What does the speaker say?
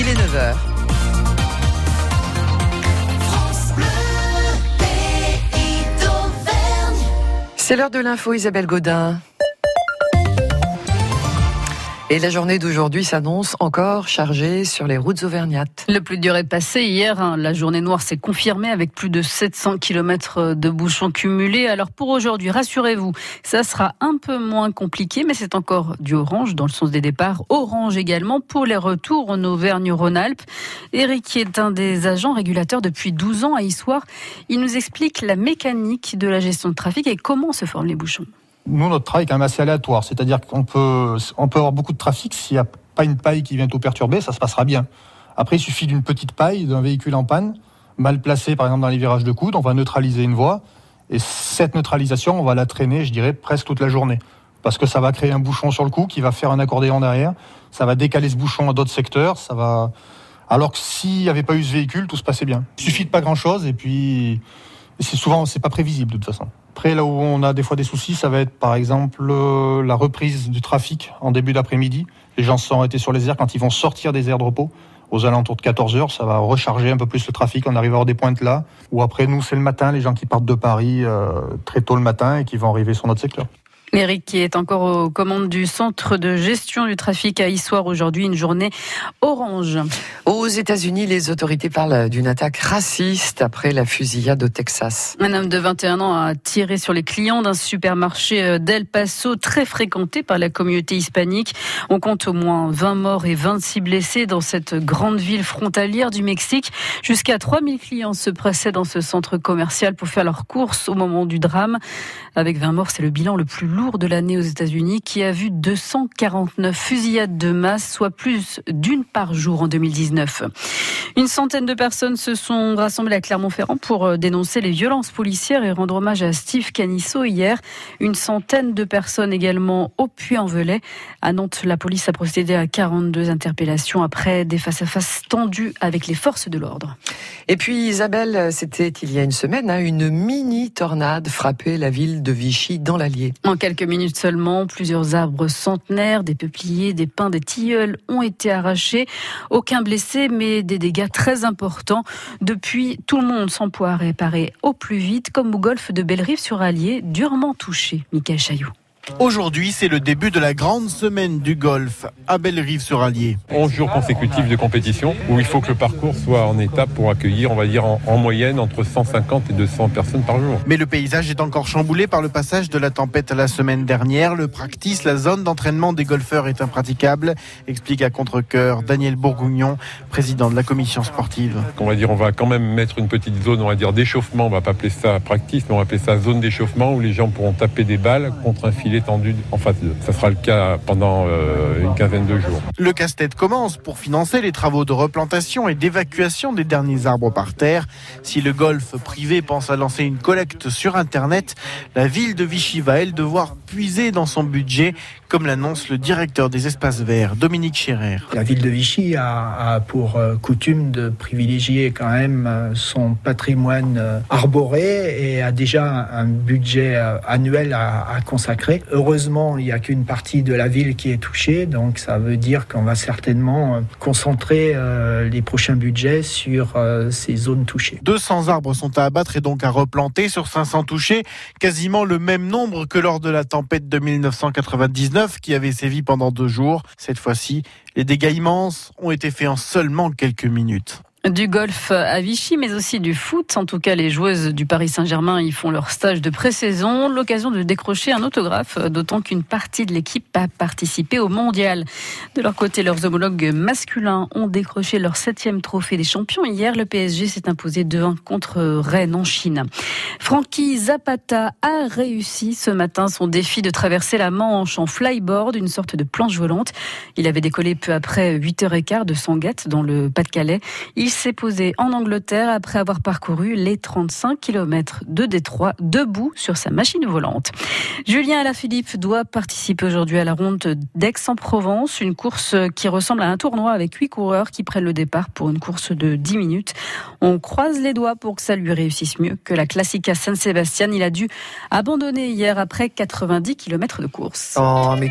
Il est 9h. C'est l'heure de l'info Isabelle Godin. Et la journée d'aujourd'hui s'annonce encore chargée sur les routes auvergnates. Le plus dur est passé hier. Hein. La journée noire s'est confirmée avec plus de 700 km de bouchons cumulés. Alors pour aujourd'hui, rassurez-vous, ça sera un peu moins compliqué, mais c'est encore du orange dans le sens des départs. Orange également pour les retours en Auvergne-Rhône-Alpes. Eric, est un des agents régulateurs depuis 12 ans à Issoire, il nous explique la mécanique de la gestion de trafic et comment se forment les bouchons nous, notre travail est quand même assez aléatoire. C'est-à-dire qu'on peut, on peut avoir beaucoup de trafic. S'il n'y a pas une paille qui vient tout perturber, ça se passera bien. Après, il suffit d'une petite paille, d'un véhicule en panne, mal placé, par exemple, dans les virages de coude. On va neutraliser une voie. Et cette neutralisation, on va la traîner, je dirais, presque toute la journée. Parce que ça va créer un bouchon sur le coup qui va faire un accordéon derrière. Ça va décaler ce bouchon à d'autres secteurs. Ça va. Alors que s'il n'y avait pas eu ce véhicule, tout se passait bien. Il suffit de pas grand chose et puis c'est souvent c'est pas prévisible de toute façon. Après, là où on a des fois des soucis, ça va être par exemple euh, la reprise du trafic en début d'après-midi. Les gens sont arrêtés sur les aires quand ils vont sortir des aires de repos. Aux alentours de 14 heures, ça va recharger un peu plus le trafic. On arrive à des pointes là. Ou après, nous, c'est le matin, les gens qui partent de Paris euh, très tôt le matin et qui vont arriver sur notre secteur. Eric qui est encore aux commandes du centre de gestion du trafic à Issoire aujourd'hui, une journée orange. Aux États-Unis, les autorités parlent d'une attaque raciste après la fusillade au Texas. Un homme de 21 ans a tiré sur les clients d'un supermarché euh, d'El Paso très fréquenté par la communauté hispanique. On compte au moins 20 morts et 26 blessés dans cette grande ville frontalière du Mexique. Jusqu'à 3000 clients se pressaient dans ce centre commercial pour faire leurs courses au moment du drame. Avec 20 morts, c'est le bilan le plus lourd de l'année aux États-Unis qui a vu 249 fusillades de masse, soit plus d'une par jour en 2019. Une centaine de personnes se sont rassemblées à Clermont-Ferrand pour euh, dénoncer les violences policières et rendre hommage à Steve Canisso hier. Une centaine de personnes également au Puy-en-Velay. À Nantes, la police a procédé à 42 interpellations après des face-à-face tendus avec les forces de l'ordre. Et puis Isabelle, c'était il y a une semaine, hein, une mini tornade frappait la ville de Vichy dans l'Allier. En quelques minutes seulement, plusieurs arbres centenaires, des peupliers, des pins, des tilleuls ont été arrachés. Aucun blessé, mais des dégâts très importants. Depuis, tout le monde s'emploie à réparer au plus vite, comme au golfe de Bellerive-sur-Allier, durement touché. Michael Chaillot. Aujourd'hui, c'est le début de la grande semaine du golf à Bellerive-sur-Allier. 11 jours consécutifs de compétition où il faut que le parcours soit en étape pour accueillir, on va dire en, moyenne, entre 150 et 200 personnes par jour. Mais le paysage est encore chamboulé par le passage de la tempête la semaine dernière. Le practice, la zone d'entraînement des golfeurs est impraticable, explique à contre-coeur Daniel Bourgougnon, président de la commission sportive. On va dire, on va quand même mettre une petite zone, on va dire d'échauffement, on va pas appeler ça practice, mais on va appeler ça zone d'échauffement où les gens pourront taper des balles contre un filet tendu en face d'eux. Ça sera le cas pendant euh, une quinzaine de jours. Le casse-tête commence pour financer les travaux de replantation et d'évacuation des derniers arbres par terre. Si le golf privé pense à lancer une collecte sur Internet, la ville de Vichy va, elle, devoir puiser dans son budget, comme l'annonce le directeur des espaces verts, Dominique Scherer. La ville de Vichy a, pour euh, coutume de privilégier quand même euh, son patrimoine arboré et a déjà un budget annuel à, à consacrer. Heureusement, il n'y a qu'une partie de la ville qui est touchée, donc ça veut dire qu'on va certainement euh, concentrer euh, les prochains budgets sur euh, ces zones touchées. 200 arbres sont à abattre et donc à replanter sur 500 touchés, quasiment le même nombre que lors de la tempête de 1999 qui avait sévi pendant deux jours. Cette fois-ci, les dégâts immenses ont été faits en seulement quelques minutes. Du golf à Vichy, mais aussi du foot. En tout cas, les joueuses du Paris Saint-Germain y font leur stage de pré-saison. L'occasion de décrocher un autographe, d'autant qu'une partie de l'équipe a participé au mondial. De leur côté, leurs homologues masculins ont décroché leur septième trophée des champions. Hier, le PSG s'est imposé 2-1 contre Rennes en Chine. Francky Zapata a réussi ce matin son défi de traverser la Manche en flyboard, une sorte de planche volante. Il avait décollé peu après 8h15 de Sangatte, dans le Pas-de-Calais. S'est posé en Angleterre après avoir parcouru les 35 km de Détroit debout sur sa machine volante. Julien Alaphilippe doit participer aujourd'hui à la ronde d'Aix-en-Provence, une course qui ressemble à un tournoi avec huit coureurs qui prennent le départ pour une course de 10 minutes. On croise les doigts pour que ça lui réussisse mieux que la classique à Saint-Sébastien. Il a dû abandonner hier après 90 km de course. Oh, mais